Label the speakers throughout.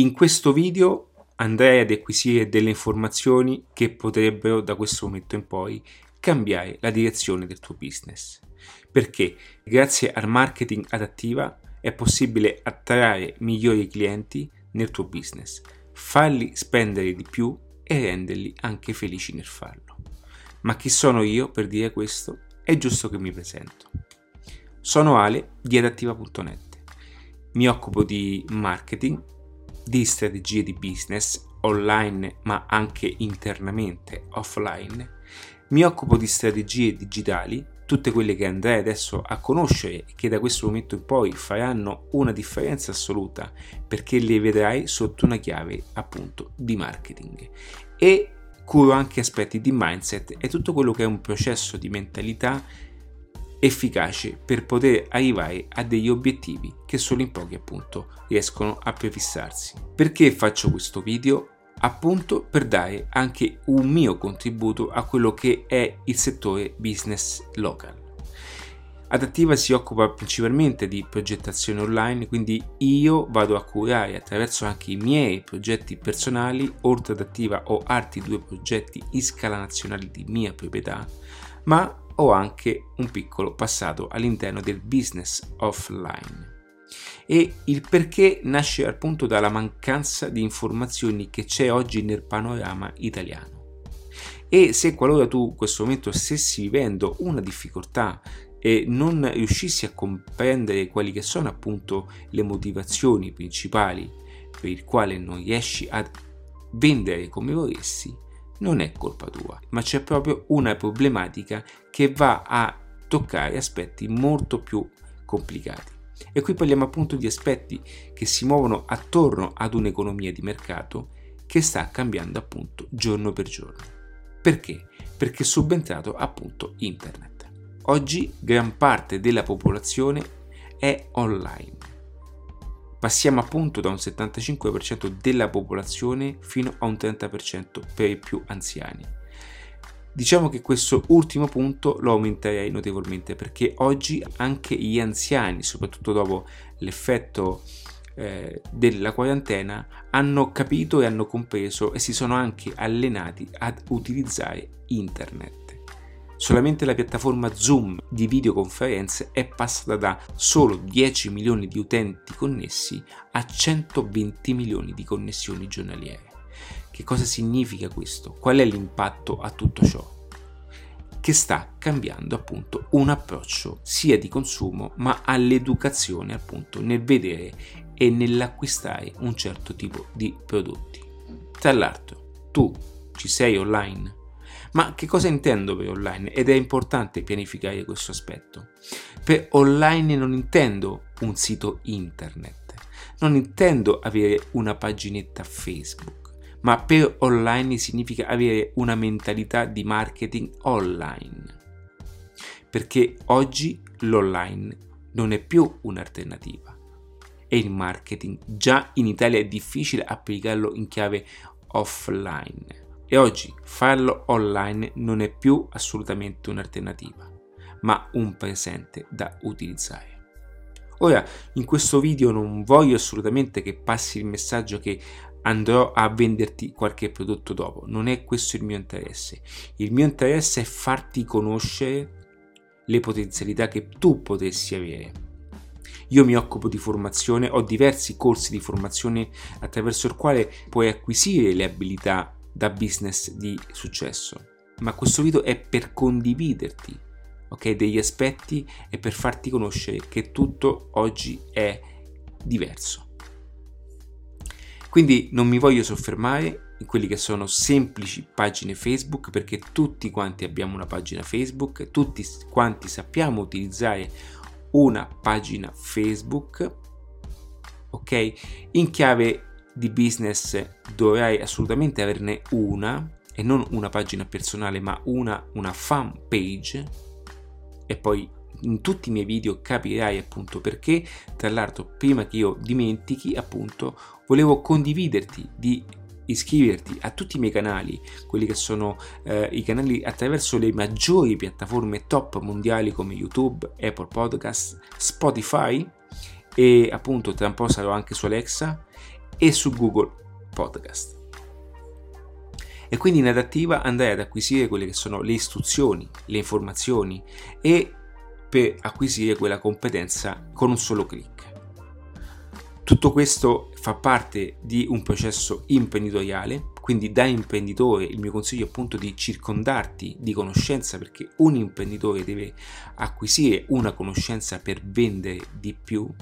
Speaker 1: In questo video andrai ad acquisire delle informazioni che potrebbero da questo momento in poi cambiare la direzione del tuo business. Perché grazie al marketing adattiva è possibile attrarre migliori clienti nel tuo business, farli spendere di più e renderli anche felici nel farlo. Ma chi sono io per dire questo? È giusto che mi presento. Sono Ale di adattiva.net. Mi occupo di marketing, di strategie di business online ma anche internamente offline. Mi occupo di strategie digitali, tutte quelle che andrai adesso a conoscere e che da questo momento in poi faranno una differenza assoluta perché le vedrai sotto una chiave appunto di marketing. E curo anche aspetti di mindset e tutto quello che è un processo di mentalità efficace per poter arrivare a degli obiettivi che solo in pochi appunto riescono a prefissarsi. Perché faccio questo video? Appunto per dare anche un mio contributo a quello che è il settore business local. Adattiva si occupa principalmente di progettazione online, quindi io vado a curare attraverso anche i miei progetti personali, oltre ad Attiva ho altri due progetti in scala nazionale di mia proprietà, ma ho anche un piccolo passato all'interno del business offline. E il perché nasce appunto dalla mancanza di informazioni che c'è oggi nel panorama italiano. E se qualora tu in questo momento stessi vivendo una difficoltà e non riuscissi a comprendere quali che sono appunto le motivazioni principali per il quale non riesci a vendere come vorresti, non è colpa tua, ma c'è proprio una problematica che va a toccare aspetti molto più complicati. E qui parliamo appunto di aspetti che si muovono attorno ad un'economia di mercato che sta cambiando appunto giorno per giorno. Perché? Perché è subentrato appunto internet. Oggi gran parte della popolazione è online Passiamo appunto da un 75% della popolazione fino a un 30% per i più anziani. Diciamo che questo ultimo punto lo aumenterei notevolmente perché oggi anche gli anziani, soprattutto dopo l'effetto eh, della quarantena, hanno capito e hanno compreso e si sono anche allenati ad utilizzare internet. Solamente la piattaforma Zoom di videoconferenze è passata da solo 10 milioni di utenti connessi a 120 milioni di connessioni giornaliere. Che cosa significa questo? Qual è l'impatto a tutto ciò? Che sta cambiando appunto un approccio sia di consumo ma all'educazione appunto nel vedere e nell'acquistare un certo tipo di prodotti. Tra l'altro, tu ci sei online? Ma che cosa intendo per online? Ed è importante pianificare questo aspetto. Per online non intendo un sito internet, non intendo avere una paginetta Facebook, ma per online significa avere una mentalità di marketing online. Perché oggi l'online non è più un'alternativa e il marketing già in Italia è difficile applicarlo in chiave offline e oggi farlo online non è più assolutamente un'alternativa, ma un presente da utilizzare. Ora, in questo video non voglio assolutamente che passi il messaggio che andrò a venderti qualche prodotto dopo, non è questo il mio interesse. Il mio interesse è farti conoscere le potenzialità che tu potessi avere. Io mi occupo di formazione, ho diversi corsi di formazione attraverso il quale puoi acquisire le abilità da business di successo, ma questo video è per condividerti okay, degli aspetti e per farti conoscere che tutto oggi è diverso. Quindi non mi voglio soffermare in quelli che sono semplici pagine Facebook perché tutti quanti abbiamo una pagina Facebook, tutti quanti sappiamo utilizzare una pagina Facebook, ok? In chiave di business dovrai assolutamente averne una e non una pagina personale ma una, una fan page e poi in tutti i miei video capirai appunto perché. Tra l'altro prima che io dimentichi appunto volevo condividerti di iscriverti a tutti i miei canali, quelli che sono eh, i canali attraverso le maggiori piattaforme top mondiali come YouTube, Apple Podcast, Spotify e appunto tra un po' sarò anche su Alexa e su Google Podcast. E quindi in adattiva andrai ad acquisire quelle che sono le istruzioni, le informazioni e per acquisire quella competenza con un solo clic. Tutto questo fa parte di un processo imprenditoriale, quindi da imprenditore il mio consiglio è appunto di circondarti di conoscenza perché un imprenditore deve acquisire una conoscenza per vendere di più,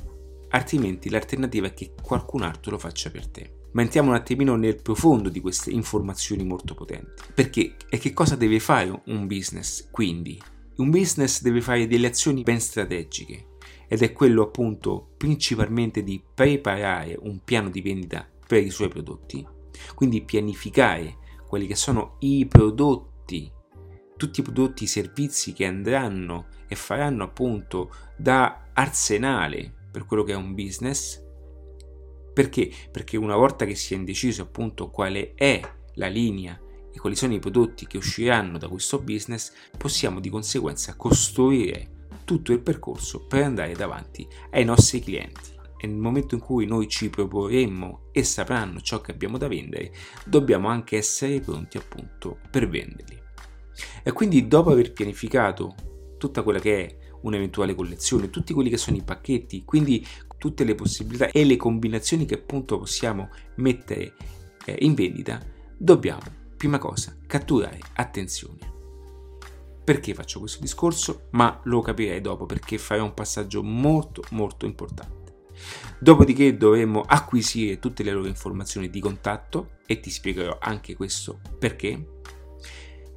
Speaker 1: altrimenti l'alternativa è che qualcun altro lo faccia per te. Ma entriamo un attimino nel profondo di queste informazioni molto potenti. Perché e che cosa deve fare un business? Quindi, un business deve fare delle azioni ben strategiche, ed è quello appunto principalmente di preparare un piano di vendita per i suoi prodotti, quindi pianificare quelli che sono i prodotti, tutti i prodotti, i servizi che andranno e faranno appunto da arsenale per quello che è un business. Perché? Perché una volta che si è indeciso appunto quale è la linea e quali sono i prodotti che usciranno da questo business, possiamo di conseguenza costruire tutto il percorso per andare davanti ai nostri clienti. E nel momento in cui noi ci proporremmo e sapranno ciò che abbiamo da vendere, dobbiamo anche essere pronti appunto per venderli. E quindi dopo aver pianificato tutta quella che è un'eventuale collezione, tutti quelli che sono i pacchetti, quindi tutte le possibilità e le combinazioni che appunto possiamo mettere eh, in vendita, dobbiamo, prima cosa, catturare attenzione. Perché faccio questo discorso? Ma lo capirei dopo perché farò un passaggio molto molto importante. Dopodiché dovremo acquisire tutte le loro informazioni di contatto e ti spiegherò anche questo perché.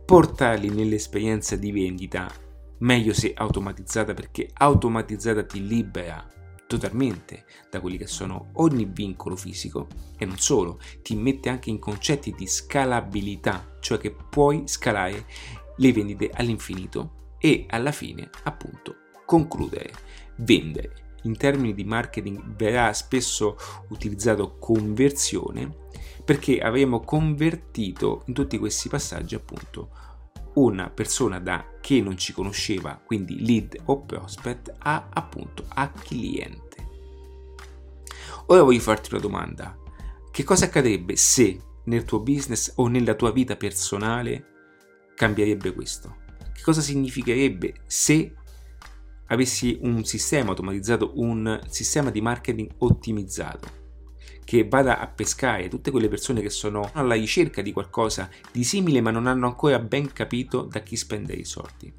Speaker 1: Portarli nell'esperienza di vendita, meglio se automatizzata perché automatizzata ti libera totalmente da quelli che sono ogni vincolo fisico e non solo, ti mette anche in concetti di scalabilità, cioè che puoi scalare le vendite all'infinito e alla fine appunto concludere, vendere. In termini di marketing verrà spesso utilizzato conversione perché avremo convertito in tutti questi passaggi appunto una persona da che non ci conosceva, quindi lead o prospect, a appunto a cliente. Ora voglio farti una domanda. Che cosa accadrebbe se nel tuo business o nella tua vita personale cambierebbe questo? Che cosa significherebbe se avessi un sistema automatizzato, un sistema di marketing ottimizzato? Che vada a pescare tutte quelle persone che sono alla ricerca di qualcosa di simile ma non hanno ancora ben capito da chi spendere i soldi.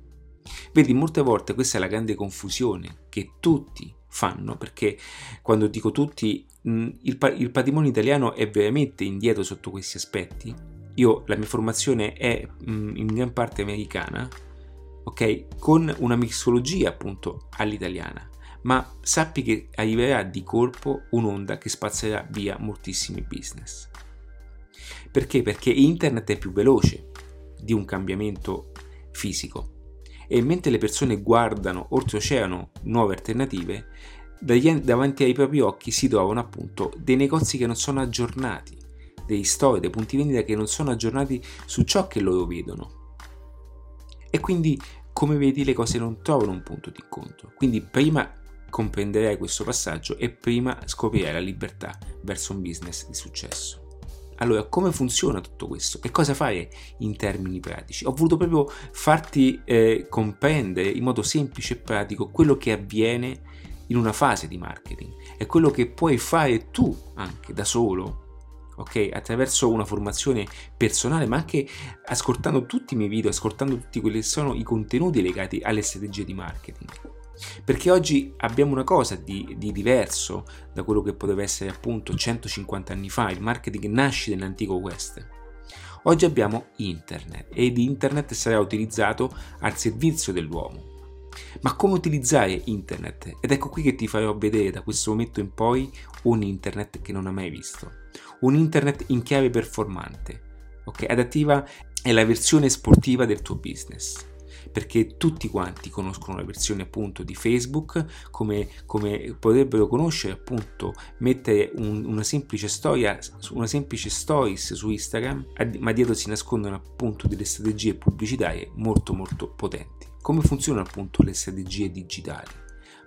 Speaker 1: Vedi, molte volte questa è la grande confusione che tutti fanno perché quando dico tutti il, il patrimonio italiano è veramente indietro sotto questi aspetti io la mia formazione è mm, in gran parte americana, ok? Con una mixologia appunto all'italiana, ma sappi che arriverà di colpo un'onda che spazzerà via moltissimi business. Perché? Perché internet è più veloce di un cambiamento fisico e mentre le persone guardano oltreoceano nuove alternative, davanti ai propri occhi si trovano appunto dei negozi che non sono aggiornati, dei store, dei punti vendita che non sono aggiornati su ciò che loro vedono. E quindi, come vedi, le cose non trovano un punto di incontro. Quindi prima comprenderai questo passaggio e prima scoprirai la libertà verso un business di successo. Allora, come funziona tutto questo? E cosa fare in termini pratici? Ho voluto proprio farti eh, comprendere in modo semplice e pratico quello che avviene in una fase di marketing e quello che puoi fare tu anche da solo ok? Attraverso una formazione personale, ma anche ascoltando tutti i miei video, ascoltando tutti quelli che sono i contenuti legati alle strategie di marketing. Perché oggi abbiamo una cosa di, di, diverso da quello che poteva essere appunto 150 anni fa, il marketing nasce nell'antico West. Oggi abbiamo internet ed internet sarà utilizzato al servizio dell'uomo. Ma come utilizzare internet? Ed ecco qui che ti farò vedere da questo momento in poi un internet che non hai mai visto un internet in chiave performante. Ok, adattiva è la versione sportiva del tuo business perché tutti quanti conoscono la versione appunto di Facebook come, come potrebbero conoscere appunto mettere un, una semplice storia una semplice stories su Instagram ma dietro si nascondono appunto delle strategie pubblicitarie molto molto potenti. Come funzionano appunto le strategie digitali?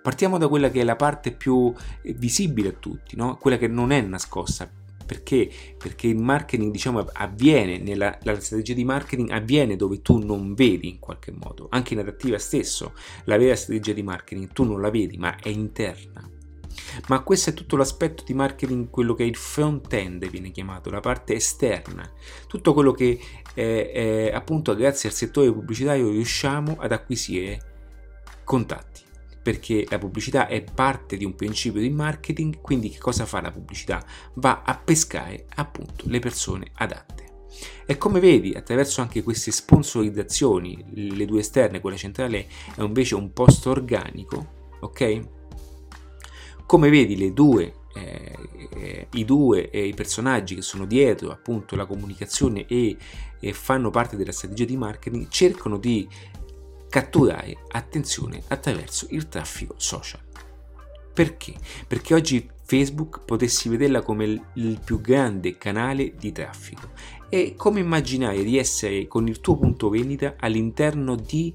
Speaker 1: Partiamo da quella che è la parte più visibile a tutti, no? quella che non è nascosta, Perché? Perché il marketing, diciamo, avviene, nella, la strategia di marketing avviene dove tu non vedi in qualche modo. Anche in adattiva stesso, la vera strategia di marketing tu non la vedi, ma è interna. Ma questo è tutto l'aspetto di marketing, quello che è il front-end viene chiamato, la parte esterna. Tutto quello che eh, eh, appunto grazie al settore pubblicitario riusciamo ad acquisire contatti perché la pubblicità è parte di un principio di marketing, quindi che cosa fa la pubblicità? Va a pescare appunto le persone adatte. E come vedi, attraverso anche queste sponsorizzazioni, le due esterne, quella centrale è invece un post organico, ok? Come vedi, le due eh, eh, i due eh, i personaggi che sono dietro appunto la comunicazione e, e, fanno parte della strategia di marketing cercano di catturare attenzione attraverso il traffico social. Perché? Perché oggi Facebook potessi vederla come il più grande canale di traffico e come immaginare di essere con il tuo punto vendita all'interno di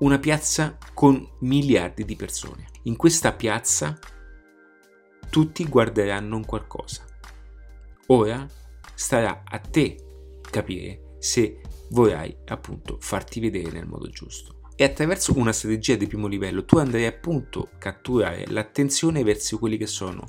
Speaker 1: una piazza con miliardi di persone. In questa piazza tutti guarderanno un qualcosa. Ora starà a te capire se vorrai appunto farti vedere nel modo giusto. E attraverso una strategia di primo livello tu andrai appunto a catturare l'attenzione verso quelli che sono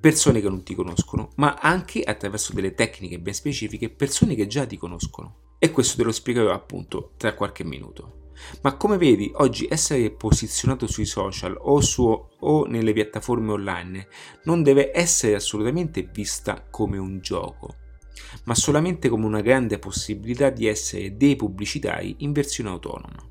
Speaker 1: persone che non ti conoscono, ma anche attraverso delle tecniche ben specifiche persone che già ti conoscono. E questo te lo spiegherò appunto tra qualche minuto. Ma come vedi, oggi essere posizionato sui social o, su, o nelle piattaforme online non deve essere assolutamente vista come un gioco ma solamente come una grande possibilità di essere dei pubblicitari in versione autonoma.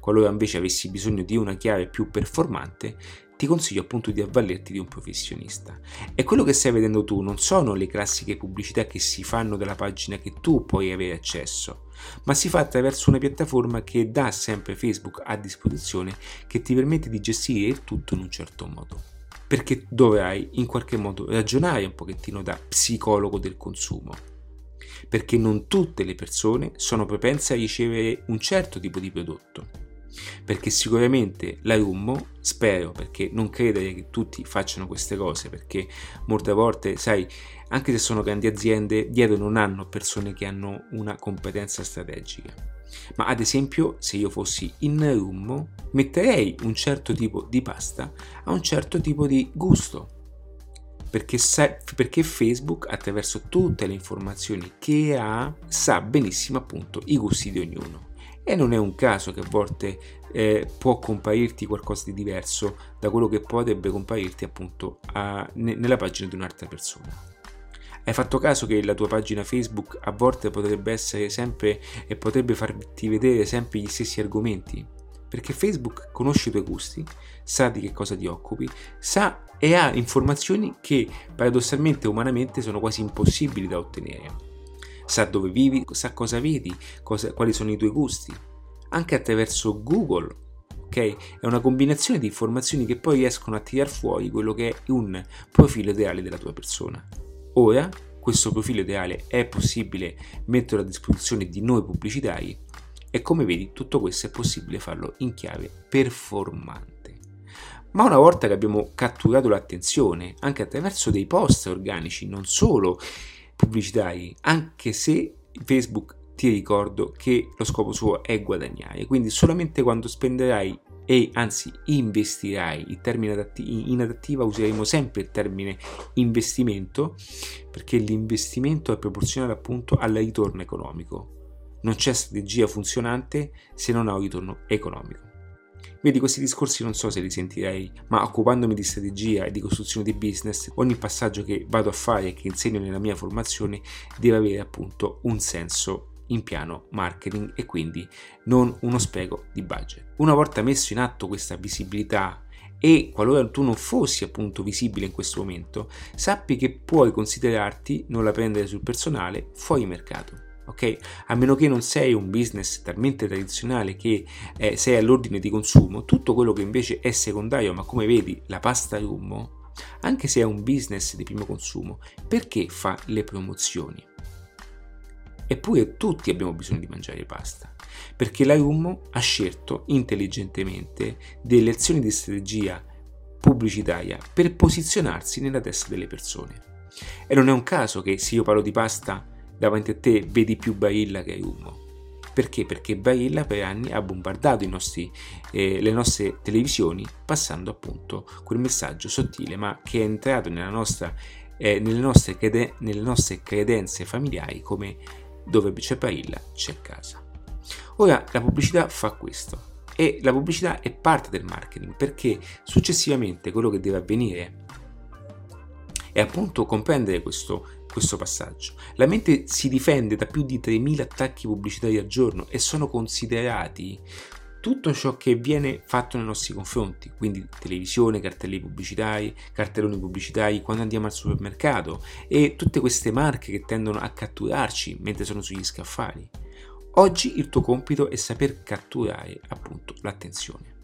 Speaker 1: Qualora invece avessi bisogno di una chiave più performante, ti consiglio appunto di avvalerti di un professionista. E quello che stai vedendo tu non sono le classiche pubblicità che si fanno dalla pagina che tu puoi avere accesso, ma si fa attraverso una piattaforma che dà sempre Facebook a disposizione che ti permette di gestire il tutto in un certo modo perché dovrai in qualche modo ragionare un pochettino da psicologo del consumo, perché non tutte le persone sono propense a ricevere un certo tipo di prodotto, perché sicuramente la Rummo, spero, perché non credere che tutti facciano queste cose, perché molte volte, sai, anche se sono grandi aziende, dietro non hanno persone che hanno una competenza strategica ma ad esempio, se io fossi in Rummo, metterei un certo tipo di pasta a un certo tipo di gusto. Perché, sa- perché Facebook, attraverso tutte le informazioni che ha, sa benissimo appunto i gusti di ognuno. E non è un caso che a volte eh, può comparirti qualcosa di diverso da quello che potrebbe comparirti appunto a, ne- nella pagina di un'altra persona. Hai fatto caso che la tua pagina Facebook a volte potrebbe essere sempre e potrebbe farti vedere sempre gli stessi argomenti? Perché Facebook conosce i tuoi gusti, sa di che cosa ti occupi, sa e ha informazioni che paradossalmente umanamente sono quasi impossibili da ottenere. Sa dove vivi, sa cosa vedi, cosa, quali sono i tuoi gusti. Anche attraverso Google ok? È una combinazione di informazioni che poi riescono a tirar fuori quello che è un profilo ideale della tua persona. Ora questo profilo ideale è possibile metterlo a disposizione di noi pubblicitari e come vedi tutto questo è possibile farlo in chiave performante. Ma una volta che abbiamo catturato l'attenzione anche attraverso dei post organici, non solo pubblicitari, anche se Facebook ti ricordo che lo scopo suo è guadagnare, quindi solamente quando spenderai e anzi investirai, il termine adatti- in adattiva useremo sempre il termine investimento perché l'investimento è proporzionale appunto al ritorno economico. Non c'è strategia funzionante se non ha un ritorno economico. Vedi, questi discorsi non so se li sentirei, ma occupandomi di strategia e di costruzione di business, ogni passaggio che vado a fare e che insegno nella mia formazione deve avere appunto un senso in piano marketing e quindi non uno spreco di budget. Una volta messo in atto questa visibilità e qualora tu non fossi appunto visibile in questo momento, sappi che puoi considerarti, non la prendere sul personale, fuori mercato. Ok? A meno che non sei un business talmente tradizionale che eh, sei all'ordine di consumo, tutto quello che invece è secondario, ma come vedi la pasta rummo, anche se è un business di primo consumo, perché fa le promozioni? Eppure tutti abbiamo bisogno di mangiare pasta, perché la Rummo ha scelto intelligentemente delle azioni di strategia pubblicitaria per posizionarsi nella testa delle persone. E non è un caso che se io parlo di pasta davanti a te vedi più Barilla che Ayumo. Perché? Perché Barilla per anni ha bombardato nostri, eh, le nostre televisioni passando appunto quel messaggio sottile ma che è entrato nostra, eh, nelle, nostre crede- nelle nostre credenze familiari come dove c'è Barilla c'è casa. Ora la pubblicità fa questo e la pubblicità è parte del marketing perché successivamente quello che deve avvenire è appunto comprendere questo, questo passaggio. La mente si difende da più di 3.000 attacchi pubblicitari al giorno e sono considerati tutto ciò che viene fatto nei nostri confronti, quindi televisione, cartelli pubblicitari, cartelloni pubblicitari, quando andiamo al supermercato e tutte queste marche che tendono a catturarci mentre sono sugli scaffali. Oggi il tuo compito è saper catturare appunto l'attenzione.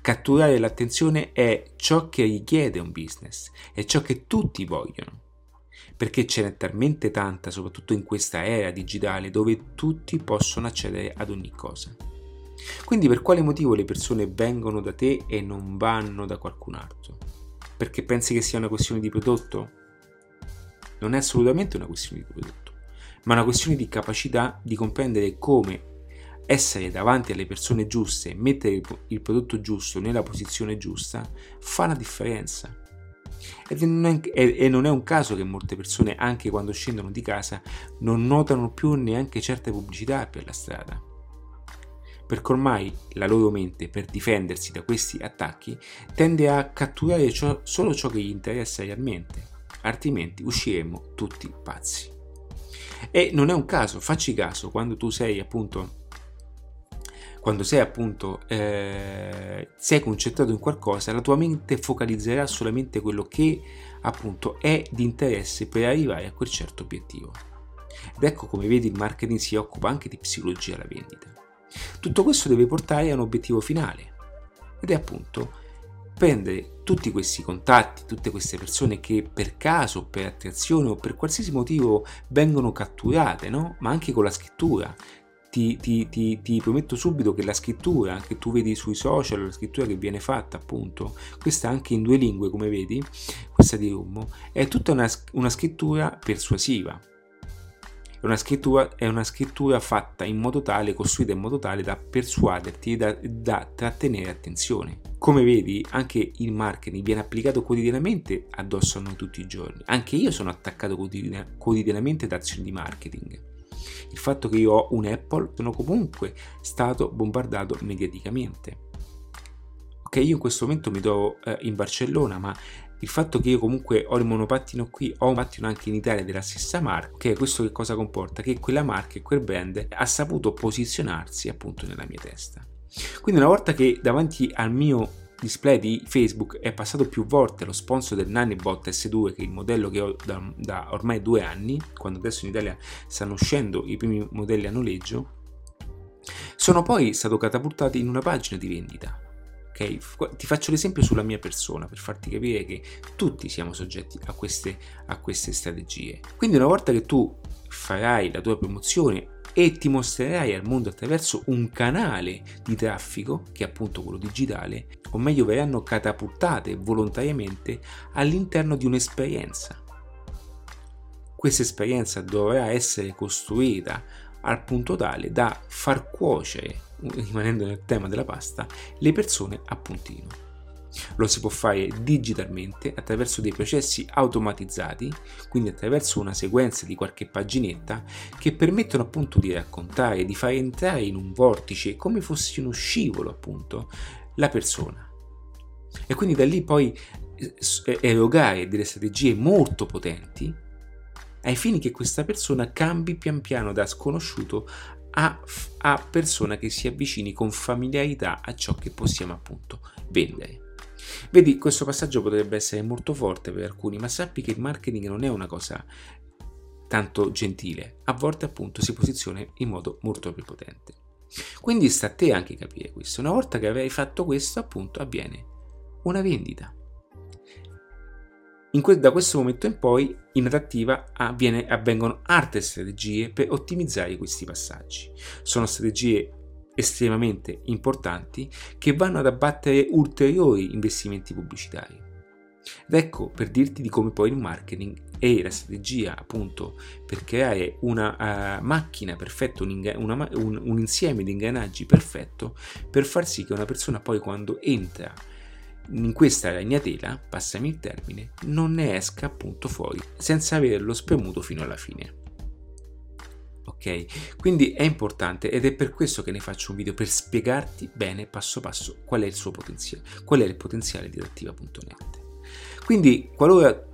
Speaker 1: Catturare l'attenzione è ciò che richiede un business, è ciò che tutti vogliono, perché ce n'è talmente tanta, soprattutto in questa era digitale, dove tutti possono accedere ad ogni cosa. Quindi per quale motivo le persone vengono da te e non vanno da qualcun altro? Perché pensi che sia una questione di prodotto? Non è assolutamente una questione di prodotto, ma una questione di capacità di comprendere come essere davanti alle persone giuste, mettere il prodotto giusto nella posizione giusta, fa la differenza. E non è un caso che molte persone, anche quando scendono di casa, non notano più neanche certe pubblicità per la strada. Perché ormai la loro mente, per difendersi da questi attacchi, tende a catturare ciò, solo ciò che gli interessa realmente, altrimenti usciremo tutti pazzi. E non è un caso, facci caso, quando tu sei appunto quando sei appunto eh, sei concentrato in qualcosa, la tua mente focalizzerà solamente quello che appunto è di interesse per arrivare a quel certo obiettivo. Ed ecco come vedi il marketing si occupa anche di psicologia alla vendita. Tutto questo deve portare a un obiettivo finale ed è appunto prendere tutti questi contatti, tutte queste persone che per caso, per attrazione o per qualsiasi motivo vengono catturate, no? ma anche con la scrittura, ti, ti, ti, ti, prometto subito che la scrittura che tu vedi sui social, la scrittura che viene fatta appunto, questa anche in due lingue come vedi, questa di Rummo, è tutta una, una scrittura persuasiva. È una, scrittura, è una scrittura fatta in modo tale, costruita in modo tale da persuaderti, da, da trattenere attenzione. Come vedi, anche il marketing viene applicato quotidianamente addosso a noi tutti i giorni. Anche io sono attaccato quotidianamente da azioni di marketing il fatto che io ho un Apple, sono comunque stato bombardato mediaticamente. Ok, io in questo momento mi trovo eh, in Barcellona, ma il fatto che io comunque ho il monopattino qui, ho un pattino anche in Italia della stessa marca, ok, questo che cosa comporta? Che quella marca e quel brand ha saputo posizionarsi appunto nella mia testa. Quindi una volta che davanti al mio display di Facebook è passato più volte lo sponsor del Nanibot S2 che è il modello che ho da, da ormai due anni, quando adesso in Italia stanno uscendo i primi modelli a noleggio, sono poi stato catapultato in una pagina di vendita. Okay? Ti faccio l'esempio sulla mia persona per farti capire che tutti siamo soggetti a queste, a queste strategie. Quindi una volta che tu farai la tua promozione e ti mostrerai al mondo attraverso un canale di traffico, che è appunto quello digitale, o meglio verranno catapultate volontariamente all'interno di un'esperienza. Questa esperienza dovrà essere costruita al punto tale da far cuocere, rimanendo nel tema della pasta, le persone a puntino. Lo si può fare digitalmente attraverso dei processi automatizzati, quindi attraverso una sequenza di qualche paginetta che permettono appunto di raccontare, di far entrare in un vortice come fosse uno scivolo appunto la persona. E quindi da lì poi eh, erogare delle strategie molto potenti ai fini che questa persona cambi pian piano da sconosciuto a, a persona che si avvicini con familiarità a ciò che possiamo appunto vendere. Vedi, questo passaggio potrebbe essere molto forte per alcuni, ma sappi che il marketing non è una cosa tanto gentile, a volte appunto si posiziona in modo molto prepotente. Quindi sta a te anche capire questo. Una volta che avrai fatto questo, appunto, avviene una vendita. Que- da questo momento in poi in adattiva avviene, avvengono altre strategie per ottimizzare questi passaggi. Sono strategie estremamente importanti che vanno ad abbattere ulteriori investimenti pubblicitari. Ed ecco per dirti di come poi il marketing e la strategia appunto per creare una uh, macchina perfetta, un, inga- una, un, un insieme di ingranaggi perfetto per far sì che una persona poi quando entra in questa ragnatela, passami il termine, non ne esca appunto fuori senza averlo spremuto fino alla fine. Ok? Quindi è importante ed è per questo che ne faccio un video per spiegarti bene passo passo qual è il suo potenziale, qual è il potenziale di attiva.net. Quindi qualora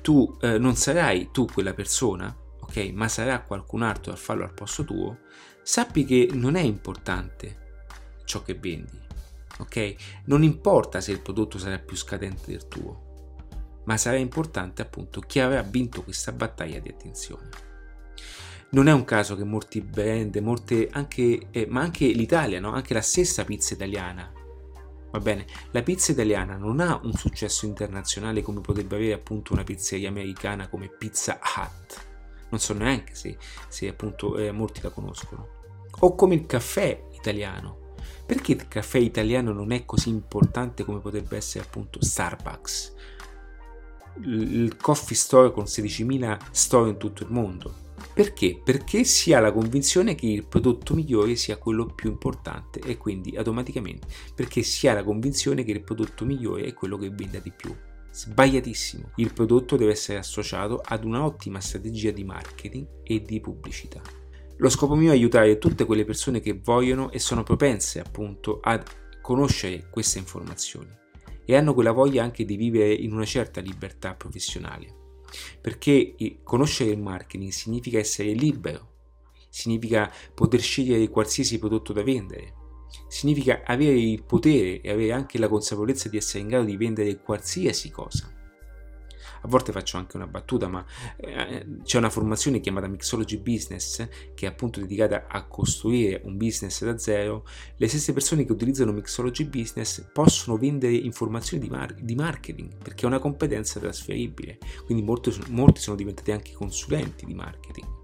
Speaker 1: tu eh, non sarai tu quella persona, ok, ma sarà qualcun altro a farlo al posto tuo, sappi che non è importante ciò che vendi, ok? Non importa se il prodotto sarà più scadente del tuo, ma sarà importante appunto chi avrà vinto questa battaglia di attenzione. Non è un caso che molti brand, molte anche, eh, ma anche l'Italia, no? anche la stessa pizza italiana, Va bene, la pizza italiana non ha un successo internazionale come potrebbe avere appunto una pizzeria americana come Pizza Hut. Non so neanche se, se appunto eh, molti la conoscono. O come il caffè italiano. Perché il caffè italiano non è così importante come potrebbe essere appunto Starbucks? Il coffee store con 16.000 store in tutto il mondo perché? Perché si ha la convinzione che il prodotto migliore sia quello più importante e quindi automaticamente perché si ha la convinzione che il prodotto migliore è quello che vende di più. Sbagliatissimo. Il prodotto deve essere associato ad un'ottima strategia di marketing e di pubblicità. Lo scopo mio è aiutare tutte quelle persone che vogliono e sono propense appunto a conoscere queste informazioni e hanno quella voglia anche di vivere in una certa libertà professionale perché conoscere il marketing significa essere libero, significa poter scegliere qualsiasi prodotto da vendere, significa avere il potere e avere anche la consapevolezza di essere in grado di vendere qualsiasi cosa. A volte faccio anche una battuta, ma eh, c'è una formazione chiamata Mixology Business che è appunto dedicata a costruire un business da zero. Le stesse persone che utilizzano Mixology Business possono vendere informazioni di, mar- di marketing perché è una competenza trasferibile. Quindi molti, molti sono diventati anche consulenti di marketing.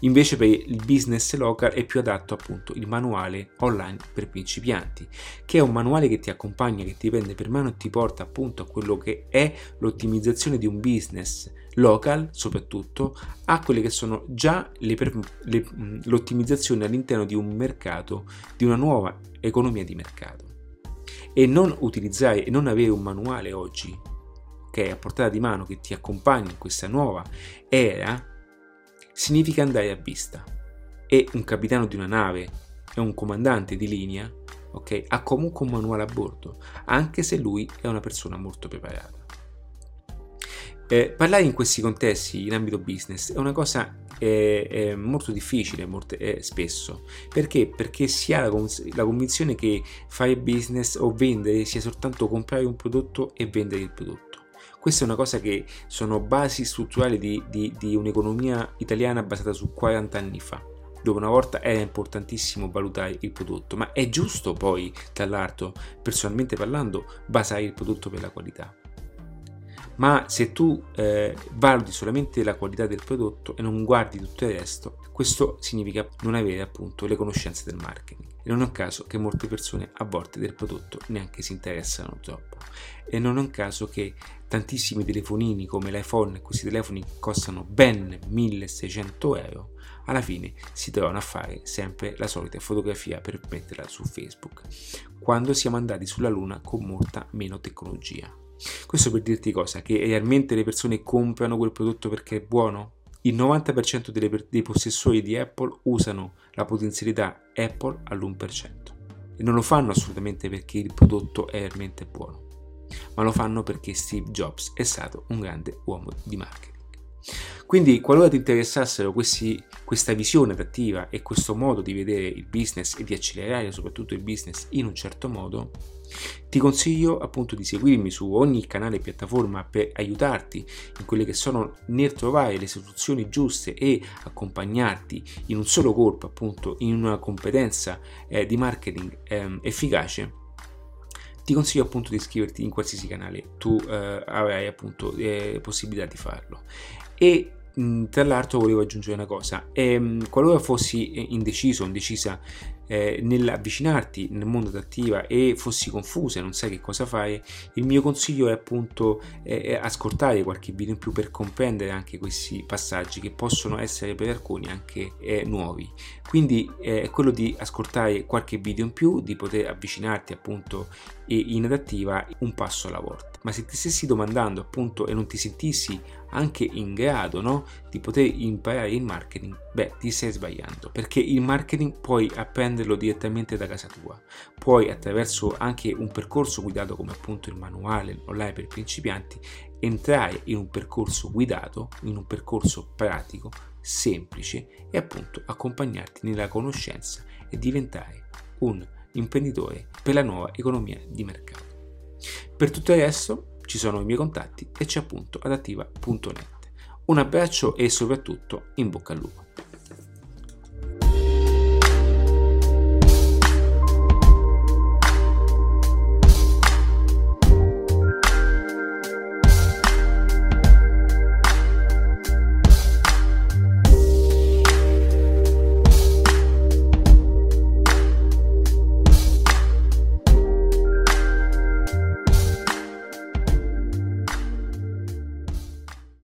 Speaker 1: Invece per il business local è più adatto appunto il manuale online per principianti, che è un manuale che ti accompagna, che ti prende per mano e ti porta appunto a quello che è l'ottimizzazione di un business local soprattutto a quelle che sono già le, le, l'ottimizzazione all'interno di un mercato, di una nuova economia di mercato. E non utilizzare e non avere un manuale oggi che è a portata di mano, che ti accompagna in questa nuova era, significa andare a vista e un capitano di una nave e un comandante di linea ok, ha comunque un manuale a bordo, anche se lui è una persona molto preparata. Eh, parlare in questi contesti in ambito business è una cosa eh, è molto difficile molto, eh, spesso perché? perché si ha la, la, convinzione che fare business o vendere sia soltanto comprare un prodotto e vendere il prodotto questa è una cosa che sono basi strutturali di, di, di un'economia italiana basata su 40 anni fa dove una volta era importantissimo valutare il prodotto, ma è giusto poi, tra l'altro, personalmente parlando, basare il prodotto per la qualità. Ma se tu eh, valuti solamente la qualità del prodotto e non guardi tutto il resto, questo significa non avere appunto le conoscenze del marketing. E non è un caso che molte persone a volte del prodotto neanche si interessano troppo. E non è un caso che tantissimi telefonini come l'iPhone, questi telefoni costano ben 1600 euro, alla fine si trovano a fare sempre la solita fotografia per metterla su Facebook, quando siamo andati sulla Luna con molta meno tecnologia. Questo per dirti cosa? Che realmente le persone comprano quel prodotto perché è buono? Il 90% delle, dei possessori di Apple usano la potenzialità Apple all'1% e non lo fanno assolutamente perché il prodotto è realmente buono, ma lo fanno perché Steve Jobs è stato un grande uomo di marketing. Quindi, qualora ti interessassero questi, questa visione adattiva e questo modo di vedere il business e di accelerare soprattutto il business in un certo modo, ti consiglio appunto di seguirmi su ogni canale e piattaforma per aiutarti in quelle che sono nel trovare le soluzioni giuste e accompagnarti in un solo colpo appunto in una competenza eh, di marketing eh, efficace. Ti consiglio appunto di iscriverti in qualsiasi canale. Tu eh, avrai appunto eh, possibilità di farlo. E tra l'altro volevo aggiungere una cosa, ehm, qualora fossi indeciso o indecisa eh, nell'avvicinarti nel mondo adattiva e fossi confusa e non sai che cosa fare, il mio consiglio è appunto eh, ascoltare qualche video in più per comprendere anche questi passaggi che possono essere per alcuni anche eh, nuovi. Quindi eh, è quello di ascoltare qualche video in più, di poter avvicinarti appunto in adattiva un passo alla volta. Ma se ti stessi domandando appunto e non ti sentissi anche in grado no, di poter imparare il marketing, beh, ti stai sbagliando perché il marketing puoi apprenderlo direttamente da casa tua. Puoi attraverso anche un percorso guidato come appunto il manuale online per principianti entrare in un percorso guidato, in un percorso pratico, semplice e appunto accompagnarti nella conoscenza e diventare un imprenditore per la nuova economia di mercato. Per tutto il resto ci sono i miei contatti e c'è appunto adattiva.net. Un abbraccio e soprattutto in bocca al lupo.